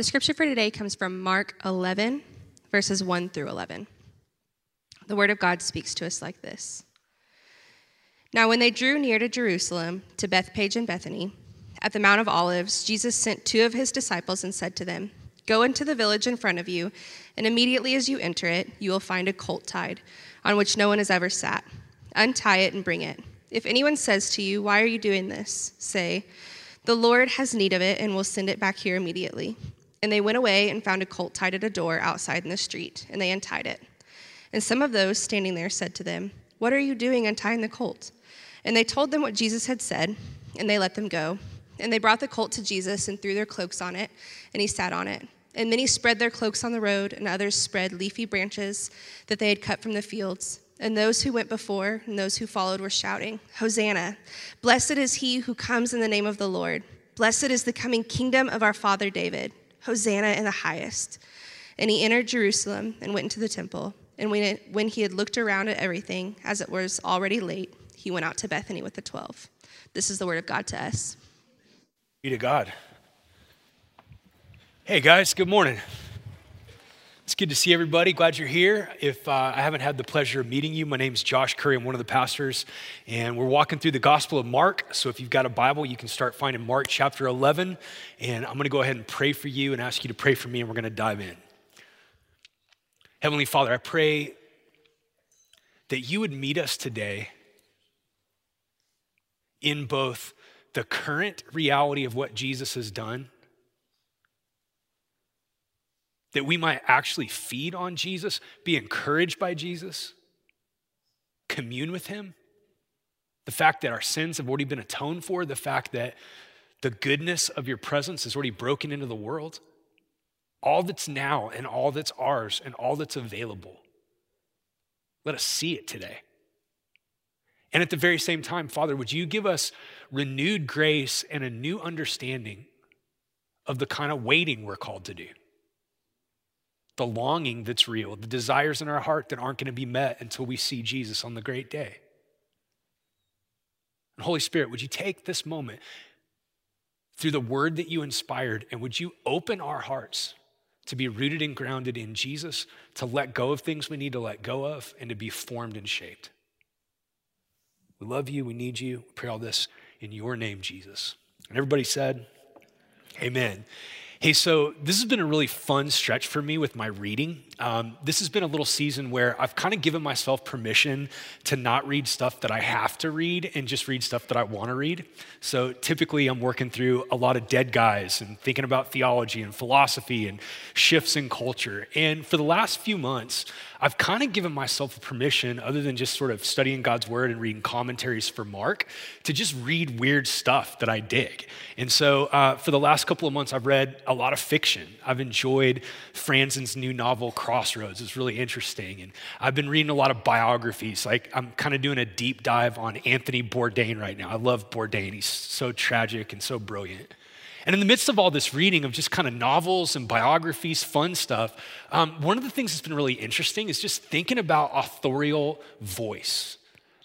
The scripture for today comes from Mark 11, verses 1 through 11. The word of God speaks to us like this Now, when they drew near to Jerusalem, to Bethphage and Bethany, at the Mount of Olives, Jesus sent two of his disciples and said to them, Go into the village in front of you, and immediately as you enter it, you will find a colt tied, on which no one has ever sat. Untie it and bring it. If anyone says to you, Why are you doing this? say, The Lord has need of it and will send it back here immediately. And they went away and found a colt tied at a door outside in the street, and they untied it. And some of those standing there said to them, What are you doing untying the colt? And they told them what Jesus had said, and they let them go. And they brought the colt to Jesus and threw their cloaks on it, and he sat on it. And many spread their cloaks on the road, and others spread leafy branches that they had cut from the fields. And those who went before and those who followed were shouting, Hosanna! Blessed is he who comes in the name of the Lord. Blessed is the coming kingdom of our father David. Hosanna in the highest. And he entered Jerusalem and went into the temple. And when, it, when he had looked around at everything, as it was already late, he went out to Bethany with the twelve. This is the word of God to us. Be to God. Hey guys, good morning. It's good to see everybody. Glad you're here. If uh, I haven't had the pleasure of meeting you, my name is Josh Curry. I'm one of the pastors, and we're walking through the Gospel of Mark. So if you've got a Bible, you can start finding Mark chapter 11. And I'm going to go ahead and pray for you and ask you to pray for me, and we're going to dive in. Heavenly Father, I pray that you would meet us today in both the current reality of what Jesus has done that we might actually feed on Jesus, be encouraged by Jesus, commune with Him. The fact that our sins have already been atoned for, the fact that the goodness of your presence is already broken into the world, all that's now and all that's ours and all that's available. Let us see it today. And at the very same time, Father, would you give us renewed grace and a new understanding of the kind of waiting we're called to do? The longing that's real, the desires in our heart that aren't going to be met until we see Jesus on the great day. And Holy Spirit, would you take this moment through the word that you inspired and would you open our hearts to be rooted and grounded in Jesus, to let go of things we need to let go of, and to be formed and shaped? We love you. We need you. We pray all this in your name, Jesus. And everybody said, Amen. Hey, so this has been a really fun stretch for me with my reading. Um, this has been a little season where I've kind of given myself permission to not read stuff that I have to read and just read stuff that I want to read. So typically, I'm working through a lot of dead guys and thinking about theology and philosophy and shifts in culture. And for the last few months, I've kind of given myself permission, other than just sort of studying God's word and reading commentaries for Mark, to just read weird stuff that I dig. And so uh, for the last couple of months, I've read a lot of fiction. I've enjoyed Franzen's new novel, Crossroads. It's really interesting. And I've been reading a lot of biographies. Like I'm kind of doing a deep dive on Anthony Bourdain right now. I love Bourdain. He's so tragic and so brilliant. And in the midst of all this reading of just kind of novels and biographies, fun stuff, um, one of the things that's been really interesting is just thinking about authorial voice.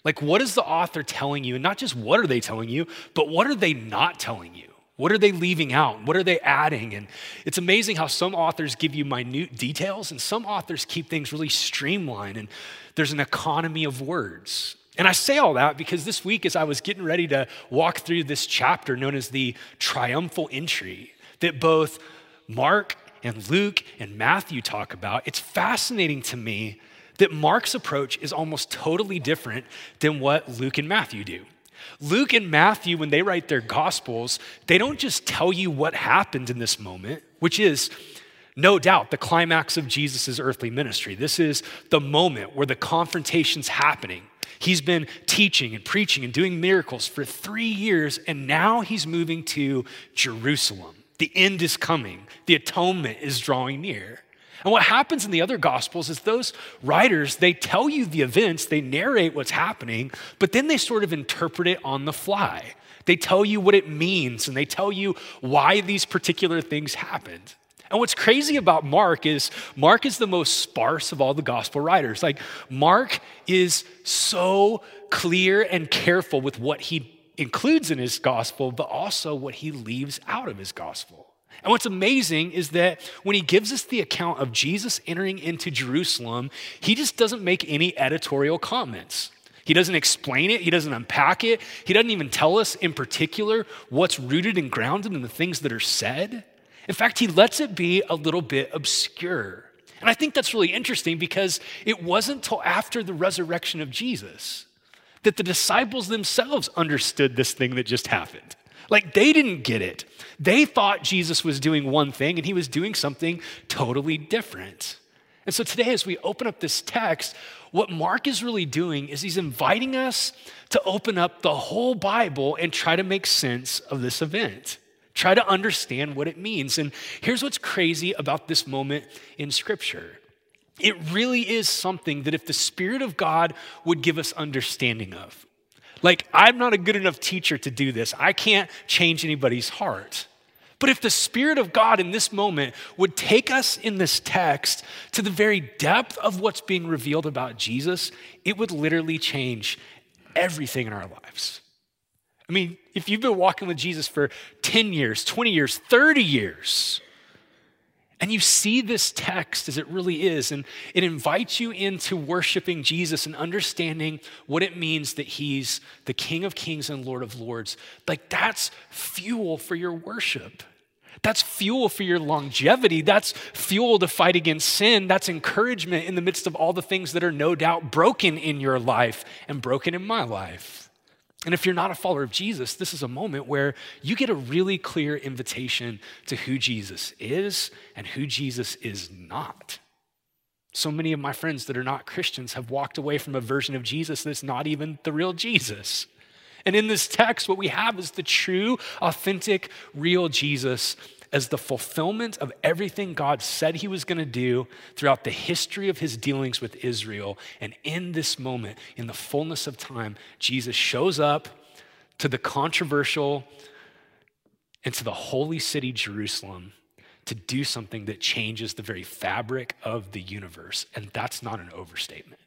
Like, what is the author telling you? And not just what are they telling you, but what are they not telling you? What are they leaving out? What are they adding? And it's amazing how some authors give you minute details and some authors keep things really streamlined and there's an economy of words. And I say all that because this week, as I was getting ready to walk through this chapter known as the triumphal entry, that both Mark and Luke and Matthew talk about, it's fascinating to me that Mark's approach is almost totally different than what Luke and Matthew do. Luke and Matthew, when they write their gospels, they don't just tell you what happened in this moment, which is no doubt the climax of Jesus' earthly ministry. This is the moment where the confrontation's happening He's been teaching and preaching and doing miracles for three years, and now he's moving to Jerusalem. The end is coming, the atonement is drawing near. And what happens in the other gospels is those writers, they tell you the events, they narrate what's happening, but then they sort of interpret it on the fly. They tell you what it means and they tell you why these particular things happened. And what's crazy about Mark is Mark is the most sparse of all the gospel writers. Like, Mark is so clear and careful with what he includes in his gospel, but also what he leaves out of his gospel. And what's amazing is that when he gives us the account of Jesus entering into Jerusalem, he just doesn't make any editorial comments. He doesn't explain it, he doesn't unpack it, he doesn't even tell us in particular what's rooted and grounded in the things that are said. In fact, he lets it be a little bit obscure. And I think that's really interesting because it wasn't until after the resurrection of Jesus that the disciples themselves understood this thing that just happened. Like they didn't get it. They thought Jesus was doing one thing and he was doing something totally different. And so today, as we open up this text, what Mark is really doing is he's inviting us to open up the whole Bible and try to make sense of this event. Try to understand what it means. And here's what's crazy about this moment in Scripture it really is something that if the Spirit of God would give us understanding of, like, I'm not a good enough teacher to do this. I can't change anybody's heart. But if the Spirit of God in this moment would take us in this text to the very depth of what's being revealed about Jesus, it would literally change everything in our lives. I mean, if you've been walking with Jesus for 10 years, 20 years, 30 years, and you see this text as it really is, and it invites you into worshiping Jesus and understanding what it means that He's the King of Kings and Lord of Lords. Like, that's fuel for your worship. That's fuel for your longevity. That's fuel to fight against sin. That's encouragement in the midst of all the things that are no doubt broken in your life and broken in my life. And if you're not a follower of Jesus, this is a moment where you get a really clear invitation to who Jesus is and who Jesus is not. So many of my friends that are not Christians have walked away from a version of Jesus that's not even the real Jesus. And in this text, what we have is the true, authentic, real Jesus as the fulfillment of everything God said he was going to do throughout the history of his dealings with Israel. And in this moment, in the fullness of time, Jesus shows up to the controversial and to the holy city, Jerusalem, to do something that changes the very fabric of the universe. And that's not an overstatement.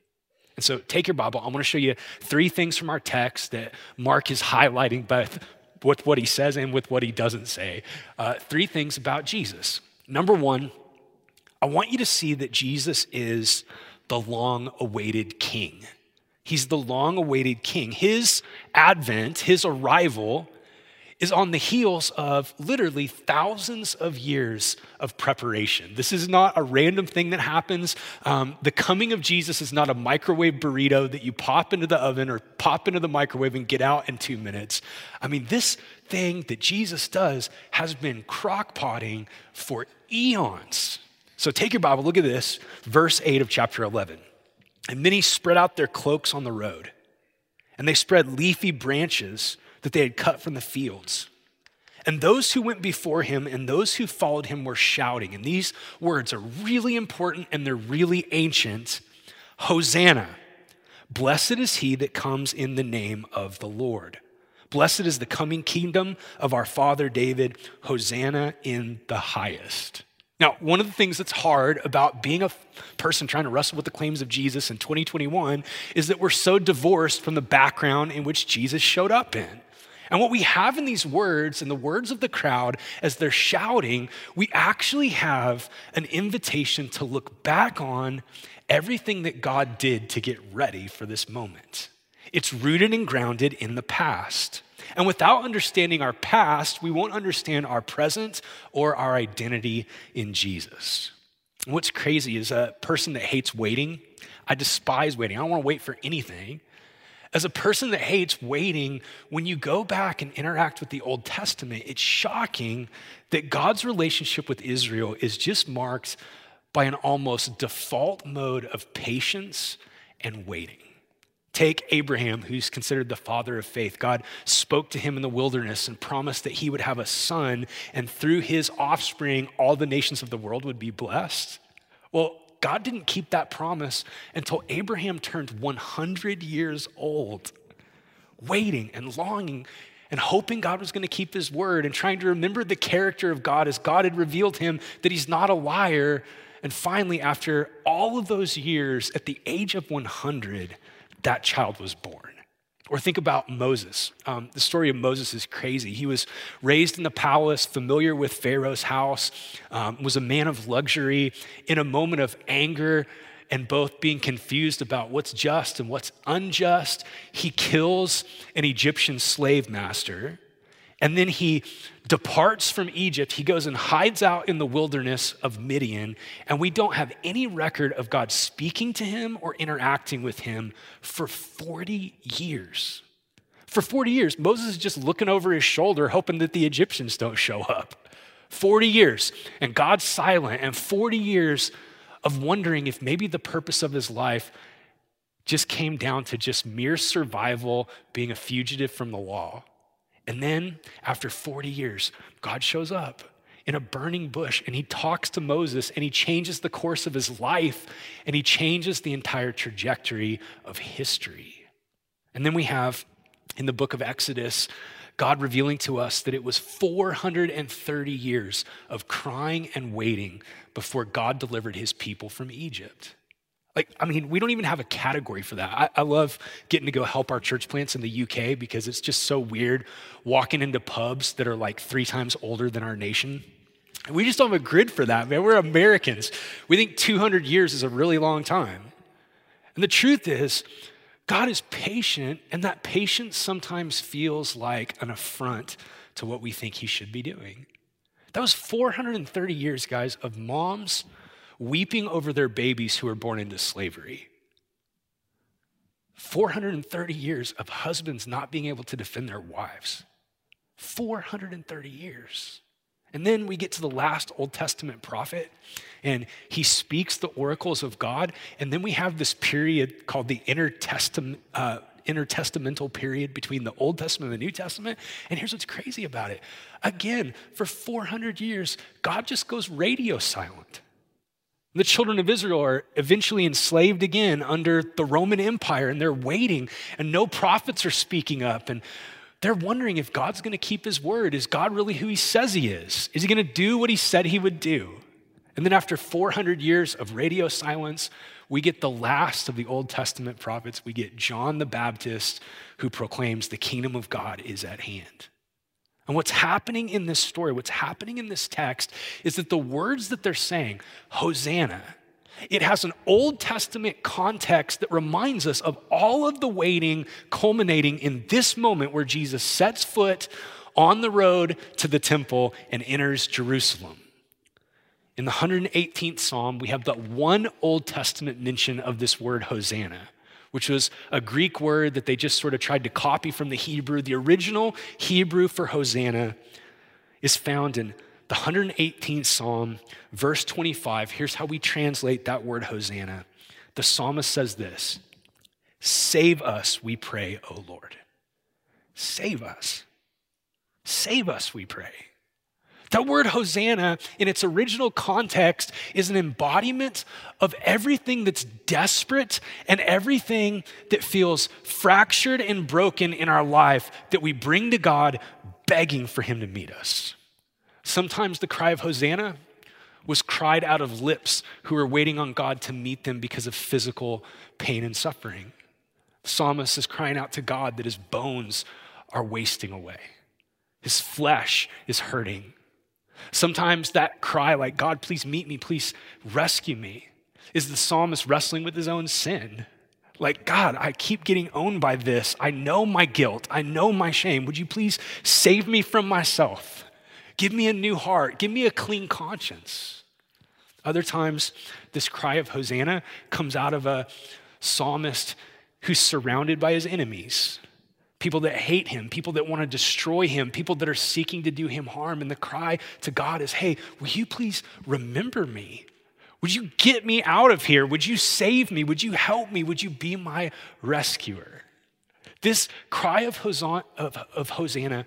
And so take your Bible. I want to show you three things from our text that Mark is highlighting both with what he says and with what he doesn't say. Uh, three things about Jesus. Number one, I want you to see that Jesus is the long awaited king. He's the long awaited king. His advent, his arrival, is on the heels of literally thousands of years of preparation. This is not a random thing that happens. Um, the coming of Jesus is not a microwave burrito that you pop into the oven or pop into the microwave and get out in two minutes. I mean, this thing that Jesus does has been crockpotting for eons. So take your Bible, look at this, verse 8 of chapter 11. And many spread out their cloaks on the road, and they spread leafy branches that they had cut from the fields. And those who went before him and those who followed him were shouting. And these words are really important and they're really ancient. Hosanna. Blessed is he that comes in the name of the Lord. Blessed is the coming kingdom of our father David. Hosanna in the highest. Now, one of the things that's hard about being a person trying to wrestle with the claims of Jesus in 2021 is that we're so divorced from the background in which Jesus showed up in. And what we have in these words, in the words of the crowd, as they're shouting, we actually have an invitation to look back on everything that God did to get ready for this moment. It's rooted and grounded in the past. And without understanding our past, we won't understand our present or our identity in Jesus. What's crazy is a person that hates waiting, I despise waiting. I don't want to wait for anything. As a person that hates waiting, when you go back and interact with the Old Testament, it's shocking that God's relationship with Israel is just marked by an almost default mode of patience and waiting. Take Abraham, who's considered the father of faith. God spoke to him in the wilderness and promised that he would have a son, and through his offspring, all the nations of the world would be blessed. Well, God didn't keep that promise until Abraham turned 100 years old, waiting and longing and hoping God was going to keep his word and trying to remember the character of God as God had revealed him that he's not a liar. And finally, after all of those years, at the age of 100, that child was born. Or think about Moses. Um, the story of Moses is crazy. He was raised in the palace, familiar with Pharaoh's house, um, was a man of luxury. In a moment of anger and both being confused about what's just and what's unjust, he kills an Egyptian slave master. And then he departs from Egypt. He goes and hides out in the wilderness of Midian. And we don't have any record of God speaking to him or interacting with him for 40 years. For 40 years, Moses is just looking over his shoulder, hoping that the Egyptians don't show up. 40 years, and God's silent, and 40 years of wondering if maybe the purpose of his life just came down to just mere survival, being a fugitive from the law. And then, after 40 years, God shows up in a burning bush and he talks to Moses and he changes the course of his life and he changes the entire trajectory of history. And then we have in the book of Exodus, God revealing to us that it was 430 years of crying and waiting before God delivered his people from Egypt. Like, I mean, we don't even have a category for that. I, I, love getting to go help our church plants in the UK because it's just so weird walking into pubs that are like three times older than our nation. We just don't have a grid for that, man. We're Americans. We think 200 years is a really long time. And the truth is, God is patient, and that patience sometimes feels like an affront to what we think He should be doing. That was 430 years, guys, of moms weeping over their babies who were born into slavery. 430 years of husbands not being able to defend their wives. 430 years. And then we get to the last Old Testament prophet, and he speaks the oracles of God. And then we have this period called the intertestament, uh, intertestamental period between the Old Testament and the New Testament. And here's what's crazy about it again, for 400 years, God just goes radio silent. The children of Israel are eventually enslaved again under the Roman Empire, and they're waiting, and no prophets are speaking up. And they're wondering if God's going to keep his word. Is God really who he says he is? Is he going to do what he said he would do? And then, after 400 years of radio silence, we get the last of the Old Testament prophets. We get John the Baptist, who proclaims the kingdom of God is at hand. And what's happening in this story, what's happening in this text, is that the words that they're saying, Hosanna, it has an Old Testament context that reminds us of all of the waiting culminating in this moment where Jesus sets foot on the road to the temple and enters Jerusalem. In the 118th Psalm, we have the one Old Testament mention of this word Hosanna which was a Greek word that they just sort of tried to copy from the Hebrew. The original Hebrew for Hosanna is found in the 118th Psalm, verse 25. Here's how we translate that word Hosanna. The psalmist says this Save us, we pray, O Lord. Save us. Save us, we pray. That word Hosanna, in its original context, is an embodiment of everything that's desperate and everything that feels fractured and broken in our life that we bring to God begging for Him to meet us. Sometimes the cry of Hosanna was cried out of lips who were waiting on God to meet them because of physical pain and suffering. The psalmist is crying out to God that his bones are wasting away, his flesh is hurting. Sometimes that cry, like, God, please meet me, please rescue me, is the psalmist wrestling with his own sin. Like, God, I keep getting owned by this. I know my guilt. I know my shame. Would you please save me from myself? Give me a new heart. Give me a clean conscience. Other times, this cry of Hosanna comes out of a psalmist who's surrounded by his enemies people that hate him, people that want to destroy him, people that are seeking to do him harm. And the cry to God is, hey, will you please remember me? Would you get me out of here? Would you save me? Would you help me? Would you be my rescuer? This cry of Hosanna, of, of Hosanna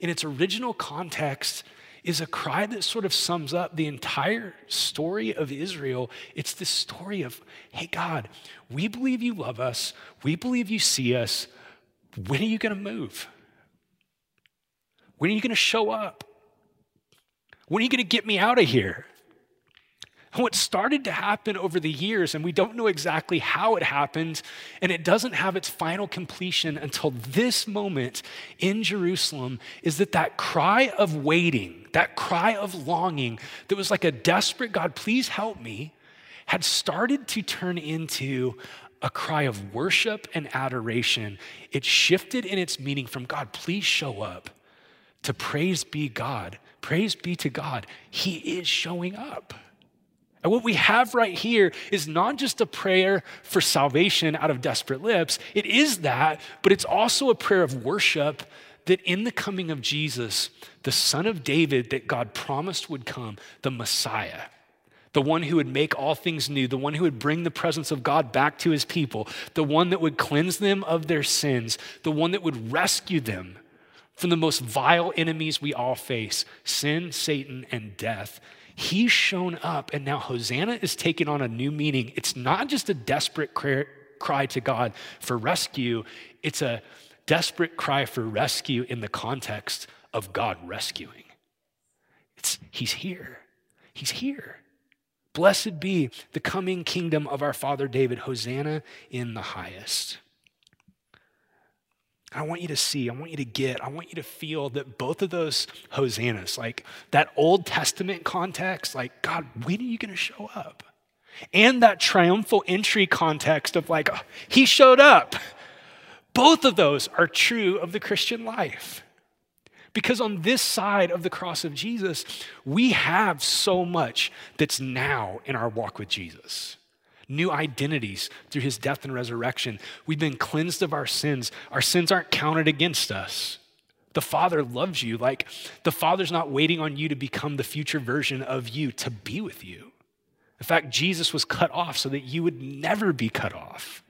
in its original context is a cry that sort of sums up the entire story of Israel. It's the story of, hey, God, we believe you love us, we believe you see us, when are you going to move? When are you going to show up? When are you going to get me out of here? what started to happen over the years, and we don't know exactly how it happened, and it doesn't have its final completion until this moment in Jerusalem, is that that cry of waiting, that cry of longing, that was like a desperate God, please help me, had started to turn into a cry of worship and adoration. It shifted in its meaning from God, please show up, to praise be God. Praise be to God. He is showing up. And what we have right here is not just a prayer for salvation out of desperate lips, it is that, but it's also a prayer of worship that in the coming of Jesus, the Son of David that God promised would come, the Messiah, the one who would make all things new, the one who would bring the presence of God back to his people, the one that would cleanse them of their sins, the one that would rescue them from the most vile enemies we all face sin, Satan, and death. He's shown up, and now Hosanna is taking on a new meaning. It's not just a desperate cry to God for rescue, it's a desperate cry for rescue in the context of God rescuing. It's, he's here. He's here. Blessed be the coming kingdom of our father David. Hosanna in the highest. I want you to see, I want you to get, I want you to feel that both of those hosannas, like that Old Testament context, like, God, when are you going to show up? And that triumphal entry context of like, oh, he showed up. Both of those are true of the Christian life. Because on this side of the cross of Jesus, we have so much that's now in our walk with Jesus new identities through his death and resurrection. We've been cleansed of our sins. Our sins aren't counted against us. The Father loves you. Like the Father's not waiting on you to become the future version of you to be with you. In fact, Jesus was cut off so that you would never be cut off.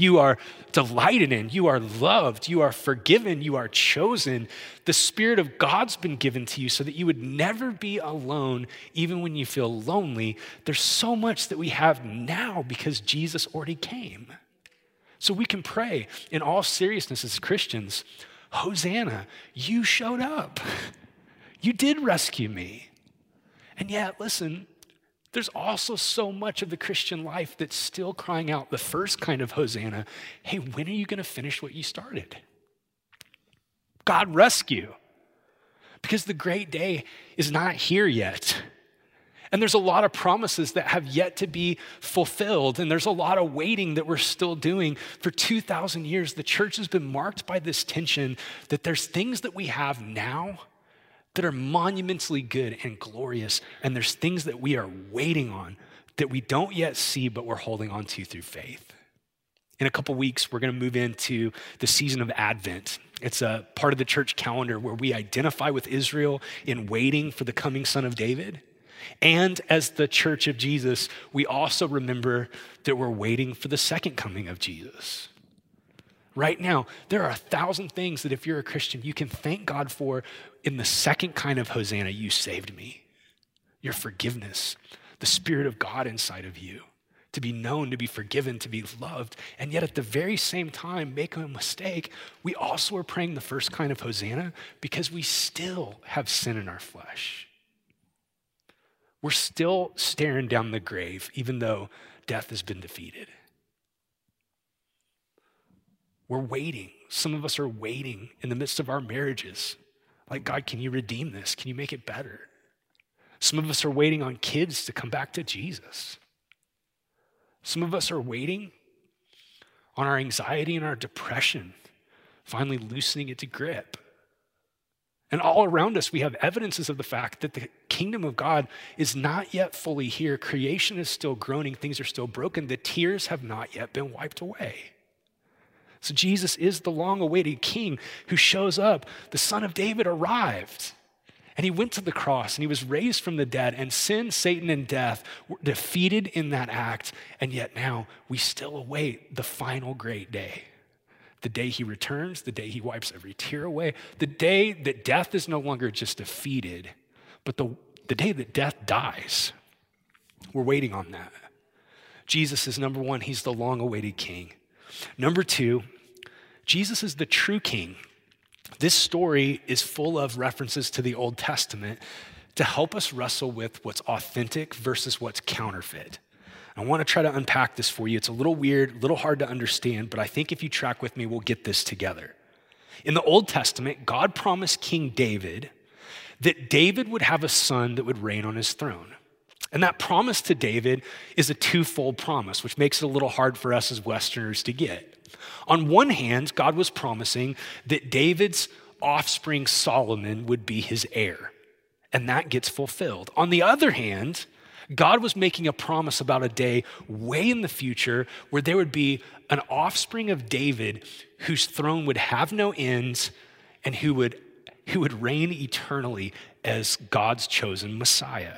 You are delighted in, you are loved, you are forgiven, you are chosen. The Spirit of God's been given to you so that you would never be alone, even when you feel lonely. There's so much that we have now because Jesus already came. So we can pray in all seriousness as Christians Hosanna, you showed up. You did rescue me. And yet, listen, there's also so much of the Christian life that's still crying out the first kind of Hosanna hey, when are you going to finish what you started? God rescue. Because the great day is not here yet. And there's a lot of promises that have yet to be fulfilled. And there's a lot of waiting that we're still doing. For 2,000 years, the church has been marked by this tension that there's things that we have now that are monumentally good and glorious, and there's things that we are waiting on that we don't yet see, but we're holding on to through faith. In a couple weeks, we're going to move into the season of Advent. It's a part of the church calendar where we identify with Israel in waiting for the coming Son of David. And as the church of Jesus, we also remember that we're waiting for the second coming of Jesus. Right now, there are a thousand things that if you're a Christian, you can thank God for in the second kind of Hosanna, you saved me. Your forgiveness, the Spirit of God inside of you, to be known, to be forgiven, to be loved. And yet at the very same time, make a mistake, we also are praying the first kind of Hosanna because we still have sin in our flesh. We're still staring down the grave, even though death has been defeated. We're waiting. Some of us are waiting in the midst of our marriages like, God, can you redeem this? Can you make it better? Some of us are waiting on kids to come back to Jesus. Some of us are waiting on our anxiety and our depression, finally loosening its grip. And all around us, we have evidences of the fact that the kingdom of God is not yet fully here. Creation is still groaning, things are still broken. The tears have not yet been wiped away. So Jesus is the long awaited king who shows up. The son of David arrived. And he went to the cross and he was raised from the dead, and sin, Satan, and death were defeated in that act. And yet now we still await the final great day. The day he returns, the day he wipes every tear away, the day that death is no longer just defeated, but the, the day that death dies. We're waiting on that. Jesus is number one, he's the long awaited king. Number two, Jesus is the true king. This story is full of references to the Old Testament to help us wrestle with what's authentic versus what's counterfeit. I want to try to unpack this for you. It's a little weird, a little hard to understand, but I think if you track with me, we'll get this together. In the Old Testament, God promised King David that David would have a son that would reign on his throne. And that promise to David is a twofold promise, which makes it a little hard for us as Westerners to get. On one hand, God was promising that David's offspring, Solomon, would be his heir, and that gets fulfilled. On the other hand, God was making a promise about a day way in the future where there would be an offspring of David whose throne would have no ends and who would, who would reign eternally as God's chosen Messiah.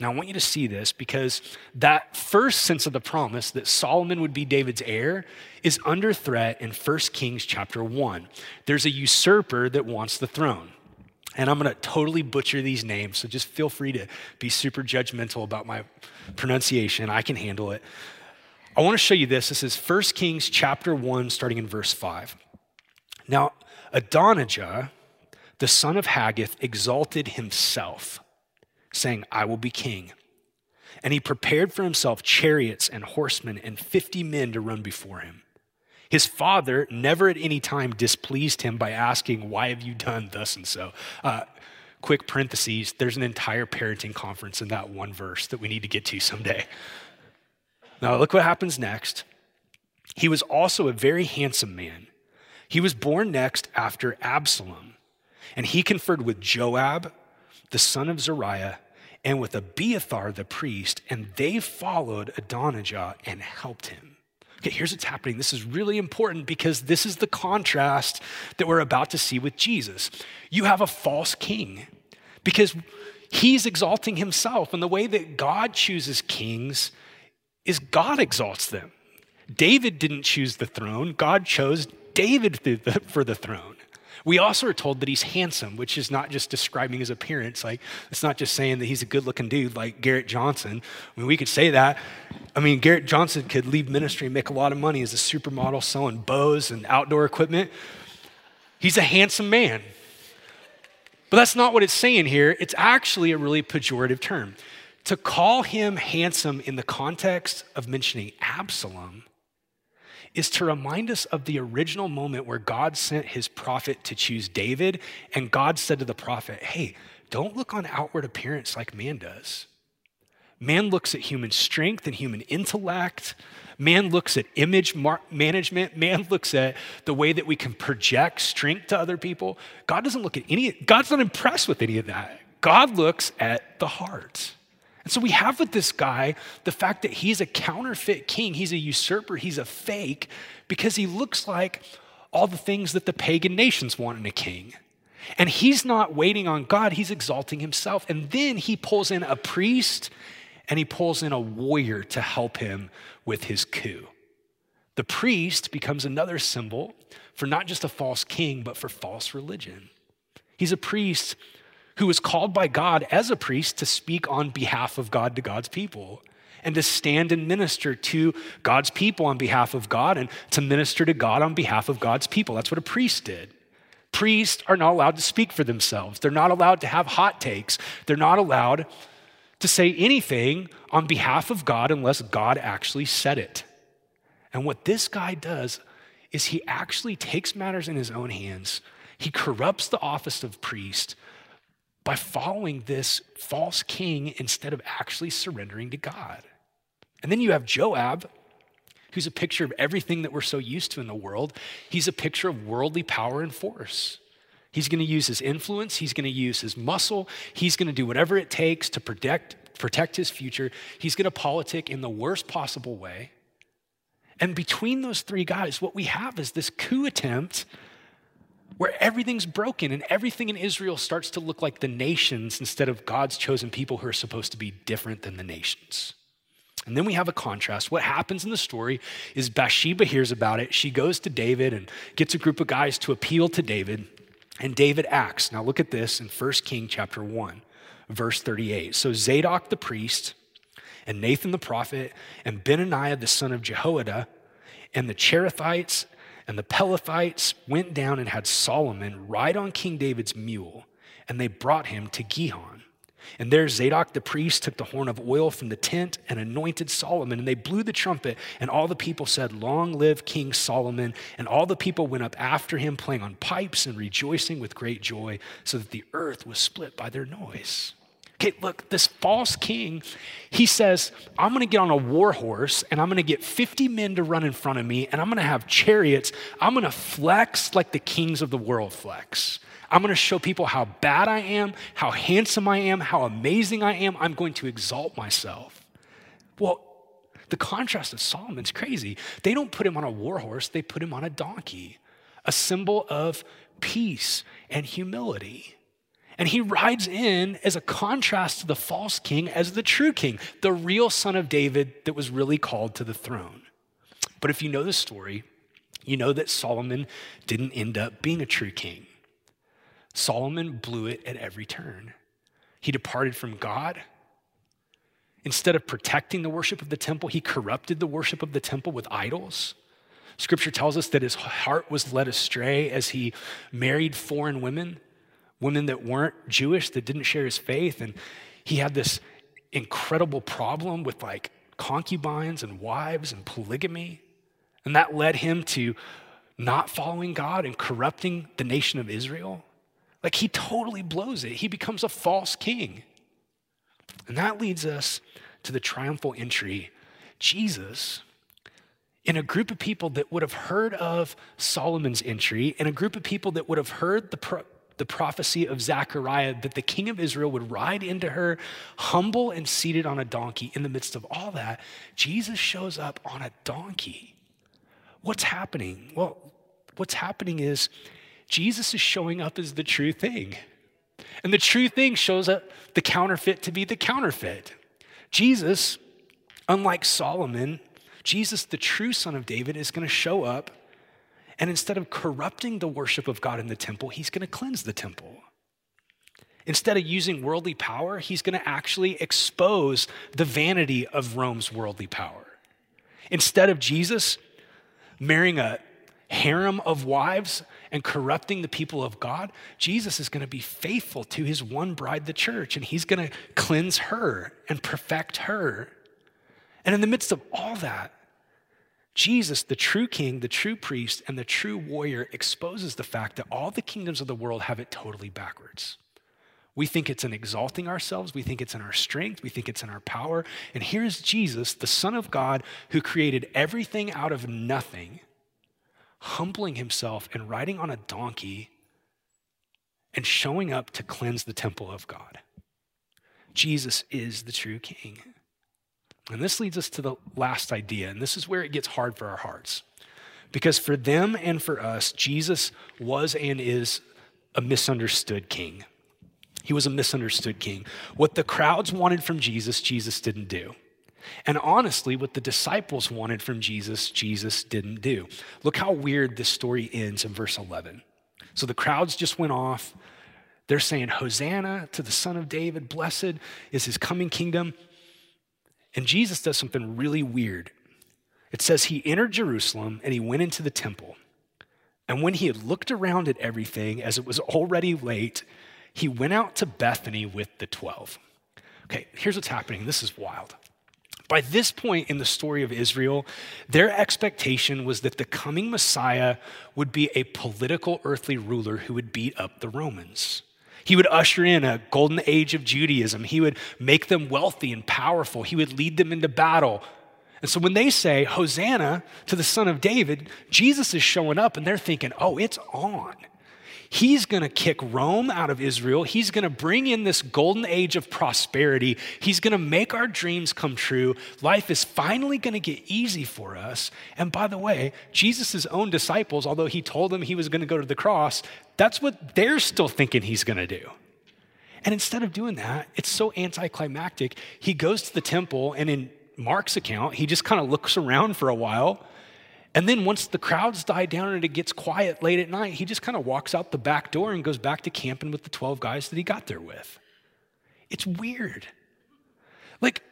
Now, I want you to see this because that first sense of the promise that Solomon would be David's heir is under threat in 1 Kings chapter 1. There's a usurper that wants the throne. And I'm going to totally butcher these names, so just feel free to be super judgmental about my pronunciation. I can handle it. I want to show you this. This is 1 Kings chapter 1, starting in verse 5. Now, Adonijah, the son of Haggith, exalted himself saying, I will be king. And he prepared for himself chariots and horsemen and 50 men to run before him. His father never at any time displeased him by asking, Why have you done thus and so? Uh, quick parentheses, there's an entire parenting conference in that one verse that we need to get to someday. Now, look what happens next. He was also a very handsome man. He was born next after Absalom, and he conferred with Joab, the son of Zeruiah, and with Abiathar the priest, and they followed Adonijah and helped him. Okay, here's what's happening. This is really important because this is the contrast that we're about to see with Jesus. You have a false king because he's exalting himself, and the way that God chooses kings is God exalts them. David didn't choose the throne, God chose David for the throne. We also are told that he's handsome, which is not just describing his appearance. Like, it's not just saying that he's a good looking dude like Garrett Johnson. I mean, we could say that. I mean, Garrett Johnson could leave ministry and make a lot of money as a supermodel selling bows and outdoor equipment. He's a handsome man. But that's not what it's saying here. It's actually a really pejorative term. To call him handsome in the context of mentioning Absalom is to remind us of the original moment where God sent his prophet to choose David, and God said to the prophet, Hey, don't look on outward appearance like man does. Man looks at human strength and human intellect. Man looks at image mar- management. Man looks at the way that we can project strength to other people. God doesn't look at any, God's not impressed with any of that. God looks at the heart. And so we have with this guy the fact that he's a counterfeit king, he's a usurper, he's a fake, because he looks like all the things that the pagan nations want in a king. And he's not waiting on God, he's exalting himself. And then he pulls in a priest and he pulls in a warrior to help him with his coup. The priest becomes another symbol for not just a false king, but for false religion. He's a priest who was called by God as a priest to speak on behalf of God to God's people and to stand and minister to God's people on behalf of God and to minister to God on behalf of God's people. That's what a priest did. Priests are not allowed to speak for themselves, they're not allowed to have hot takes, they're not allowed to say anything on behalf of God unless God actually said it. And what this guy does is he actually takes matters in his own hands. He corrupts the office of priest by following this false king instead of actually surrendering to God. And then you have Joab, who's a picture of everything that we're so used to in the world. He's a picture of worldly power and force. He's going to use his influence, he's going to use his muscle, he's going to do whatever it takes to protect, protect his future. He's going to politic in the worst possible way. And between those three guys, what we have is this coup attempt where everything's broken and everything in Israel starts to look like the nations instead of God's chosen people who are supposed to be different than the nations. And then we have a contrast. What happens in the story is Bathsheba hears about it. She goes to David and gets a group of guys to appeal to David, and David acts. Now look at this in 1 King chapter 1, verse 38. So Zadok the priest and Nathan the prophet and Benaiah the son of Jehoiada and the Cherethites and the Pelethites went down and had Solomon ride on King David's mule, and they brought him to Gihon. And there Zadok the priest took the horn of oil from the tent and anointed Solomon. And they blew the trumpet, and all the people said, Long live King Solomon. And all the people went up after him, playing on pipes and rejoicing with great joy, so that the earth was split by their noise. Okay, look, this false king, he says, I'm gonna get on a war horse and I'm gonna get 50 men to run in front of me and I'm gonna have chariots. I'm gonna flex like the kings of the world flex. I'm to show people how bad I am, how handsome I am, how amazing I am. I'm going to exalt myself. Well, the contrast of Solomon's crazy. They don't put him on a war horse, they put him on a donkey, a symbol of peace and humility. And he rides in as a contrast to the false king as the true king, the real son of David that was really called to the throne. But if you know the story, you know that Solomon didn't end up being a true king. Solomon blew it at every turn. He departed from God. Instead of protecting the worship of the temple, he corrupted the worship of the temple with idols. Scripture tells us that his heart was led astray as he married foreign women, women that weren't Jewish, that didn't share his faith. And he had this incredible problem with like concubines and wives and polygamy. And that led him to not following God and corrupting the nation of Israel. Like he totally blows it. He becomes a false king. And that leads us to the triumphal entry. Jesus, in a group of people that would have heard of Solomon's entry, in a group of people that would have heard the, pro- the prophecy of Zechariah that the king of Israel would ride into her humble and seated on a donkey. In the midst of all that, Jesus shows up on a donkey. What's happening? Well, what's happening is Jesus is showing up as the true thing. And the true thing shows up the counterfeit to be the counterfeit. Jesus, unlike Solomon, Jesus, the true son of David, is going to show up. And instead of corrupting the worship of God in the temple, he's going to cleanse the temple. Instead of using worldly power, he's going to actually expose the vanity of Rome's worldly power. Instead of Jesus marrying a harem of wives and corrupting the people of God, Jesus is going to be faithful to his one bride, the church, and he's going to cleanse her and perfect her. And in the midst of all that, Jesus, the true king, the true priest, and the true warrior, exposes the fact that all the kingdoms of the world have it totally backwards. We think it's in exalting ourselves. We think it's in our strength. We think it's in our power. And here's Jesus, the Son of God, who created everything out of nothing humbling himself and riding on a donkey and showing up to cleanse the temple of God. Jesus is the true king. And this leads us to the last idea, and this is where it gets hard for our hearts. Because for them and for us, Jesus was and is a misunderstood king. He was a misunderstood king. What the crowds wanted from Jesus, Jesus didn't do. And honestly, what the disciples wanted from Jesus, Jesus didn't do. Look how weird this story ends in verse 11. So the crowds just went off. They're saying, Hosanna to the Son of David, blessed is his coming kingdom. And Jesus does something really weird. It says he entered Jerusalem and he went into the temple. And when he had looked around at everything, as it was already late, he went out to Bethany with the 12. Okay, here's what's happening. This is wild. By this point in the story of Israel, their expectation was that the coming Messiah would be a political earthly ruler who would beat up the Romans. He would usher in a golden age of Judaism. He would make them wealthy and powerful. He would lead them into battle. And so when they say, Hosanna to the Son of David, Jesus is showing up and they're thinking, oh, it's on. He's going to kick Rome out of Israel. He's going to bring in this golden age of prosperity. He's going to make our dreams come true. Life is finally going to get easy for us. And by the way, Jesus' own disciples, although he told them he was going to go to the cross, that's what they're still thinking he's going to do. And instead of doing that, it's so anticlimactic. He goes to the temple, and in Mark's account, he just kind of looks around for a while and then once the crowds die down and it gets quiet late at night, he just kind of walks out the back door and goes back to camping with the 12 guys that he got there with. It's weird. Like,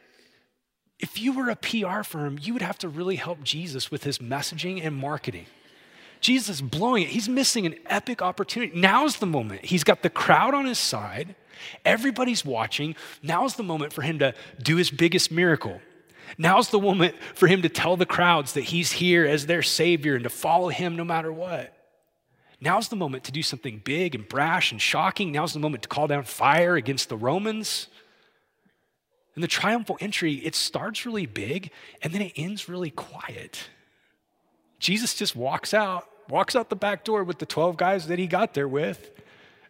if you were a PR firm, you would have to really help Jesus with his messaging and marketing. Jesus blowing it. He's missing an epic opportunity. Now's the moment. He's got the crowd on his side. Everybody's watching. Now's the moment for him to do his biggest miracle. Now's the moment for him to tell the crowds that he's here as their savior and to follow him no matter what. Now's the moment to do something big and brash and shocking. Now's the moment to call down fire against the Romans. And the triumphal entry, it starts really big and then it ends really quiet. Jesus just walks out, walks out the back door with the 12 guys that he got there with,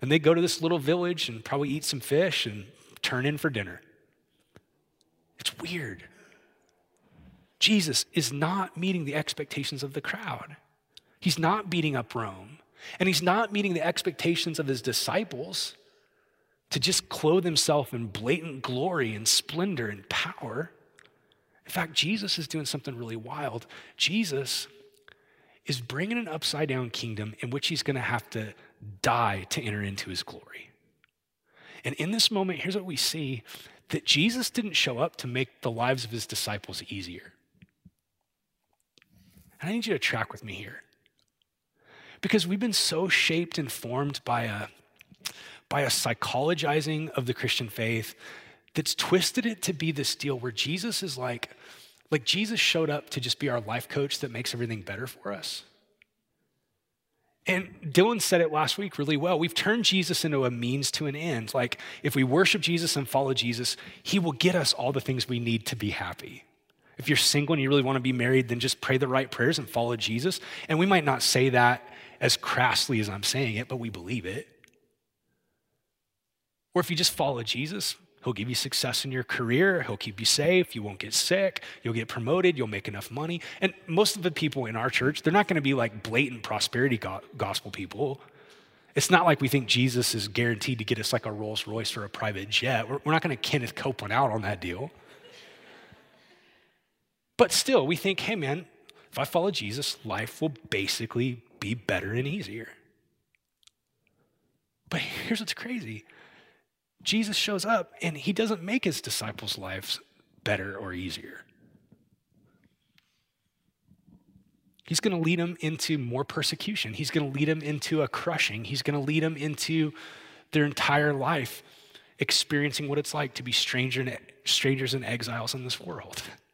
and they go to this little village and probably eat some fish and turn in for dinner. It's weird. Jesus is not meeting the expectations of the crowd. He's not beating up Rome. And he's not meeting the expectations of his disciples to just clothe himself in blatant glory and splendor and power. In fact, Jesus is doing something really wild. Jesus is bringing an upside down kingdom in which he's going to have to die to enter into his glory. And in this moment, here's what we see that Jesus didn't show up to make the lives of his disciples easier. And I need you to track with me here. Because we've been so shaped and formed by a, by a psychologizing of the Christian faith that's twisted it to be this deal where Jesus is like, like Jesus showed up to just be our life coach that makes everything better for us. And Dylan said it last week really well. We've turned Jesus into a means to an end. Like, if we worship Jesus and follow Jesus, he will get us all the things we need to be happy. If you're single and you really want to be married, then just pray the right prayers and follow Jesus. And we might not say that as crassly as I'm saying it, but we believe it. Or if you just follow Jesus, He'll give you success in your career. He'll keep you safe. You won't get sick. You'll get promoted. You'll make enough money. And most of the people in our church, they're not going to be like blatant prosperity gospel people. It's not like we think Jesus is guaranteed to get us like a Rolls Royce or a private jet. We're, not going to Kenneth Copeland out on that deal. But still, we think, hey, man, if I follow Jesus, life will basically be better and easier. But here's what's crazy Jesus shows up and he doesn't make his disciples' lives better or easier. He's going to lead them into more persecution. He's going to lead them into a crushing. He's going to lead them into their entire life experiencing what it's like to be stranger strangers and exiles in this world.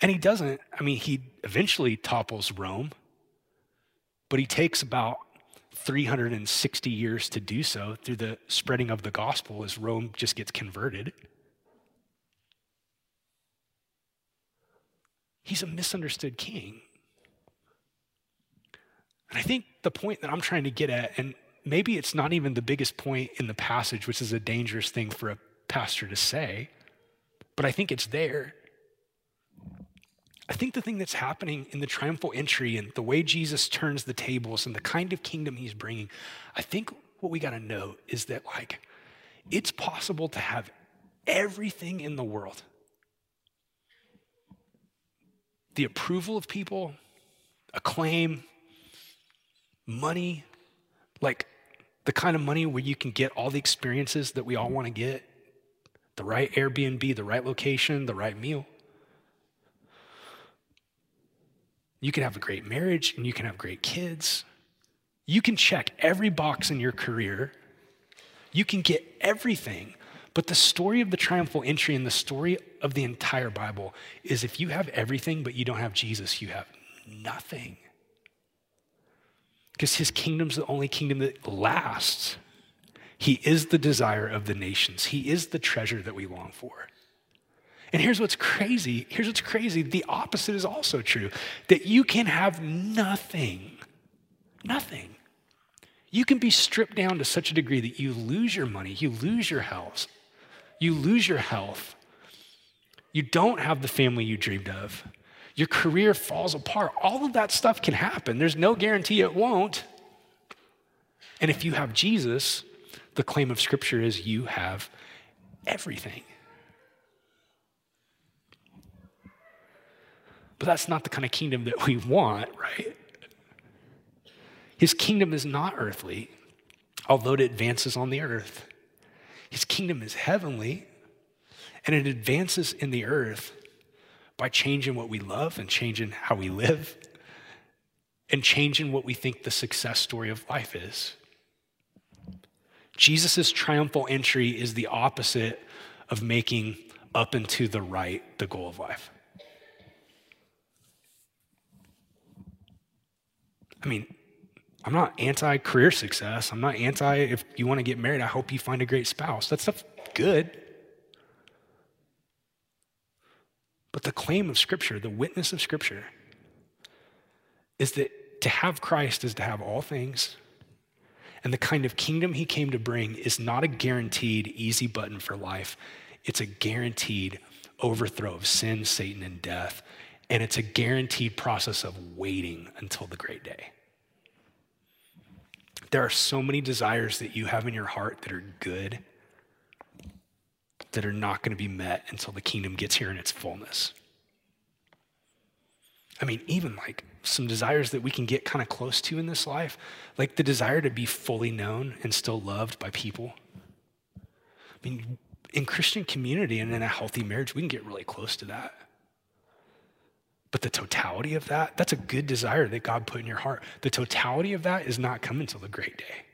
And he doesn't, I mean, he eventually topples Rome, but he takes about 360 years to do so through the spreading of the gospel as Rome just gets converted. He's a misunderstood king. And I think the point that I'm trying to get at, and maybe it's not even the biggest point in the passage, which is a dangerous thing for a pastor to say, but I think it's there. I think the thing that's happening in the triumphal entry and the way Jesus turns the tables and the kind of kingdom he's bringing, I think what we got to know is that, like, it's possible to have everything in the world the approval of people, acclaim, money, like the kind of money where you can get all the experiences that we all want to get the right Airbnb, the right location, the right meal. You can have a great marriage and you can have great kids. You can check every box in your career. You can get everything. But the story of the triumphal entry and the story of the entire Bible is if you have everything but you don't have Jesus, you have nothing. Because his kingdom's the only kingdom that lasts. He is the desire of the nations, he is the treasure that we long for. And here's what's crazy. Here's what's crazy. The opposite is also true that you can have nothing. Nothing. You can be stripped down to such a degree that you lose your money, you lose your health, you lose your health. You don't have the family you dreamed of. Your career falls apart. All of that stuff can happen. There's no guarantee it won't. And if you have Jesus, the claim of Scripture is you have everything. But that's not the kind of kingdom that we want, right? His kingdom is not earthly, although it advances on the earth. His kingdom is heavenly, and it advances in the earth, by changing what we love and changing how we live and changing what we think the success story of life is. Jesus' triumphal entry is the opposite of making up and to the right the goal of life. I mean, I'm not anti career success. I'm not anti if you want to get married, I hope you find a great spouse. That stuff's good. But the claim of Scripture, the witness of Scripture, is that to have Christ is to have all things. And the kind of kingdom he came to bring is not a guaranteed easy button for life, it's a guaranteed overthrow of sin, Satan, and death. And it's a guaranteed process of waiting until the great day. There are so many desires that you have in your heart that are good that are not going to be met until the kingdom gets here in its fullness. I mean, even like some desires that we can get kind of close to in this life, like the desire to be fully known and still loved by people. I mean, in Christian community and in a healthy marriage, we can get really close to that. But the totality of that, that's a good desire that God put in your heart. The totality of that is not coming until the great day.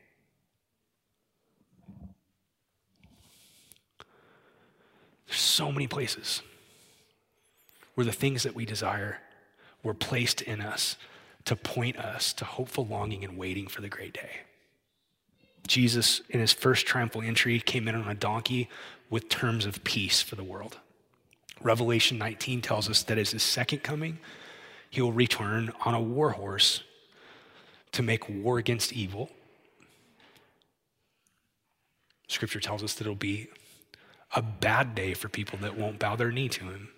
There's so many places where the things that we desire were placed in us to point us to hopeful longing and waiting for the great day. Jesus, in his first triumphal entry, came in on a donkey with terms of peace for the world. Revelation 19 tells us that as his second coming, he will return on a war horse to make war against evil. Scripture tells us that it'll be a bad day for people that won't bow their knee to him.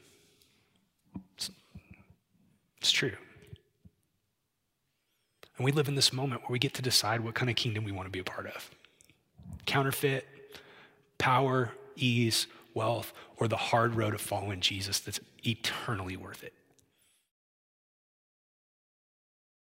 It's, it's true. And we live in this moment where we get to decide what kind of kingdom we want to be a part of counterfeit, power, ease, wealth, or the hard road of following Jesus that's eternally worth it.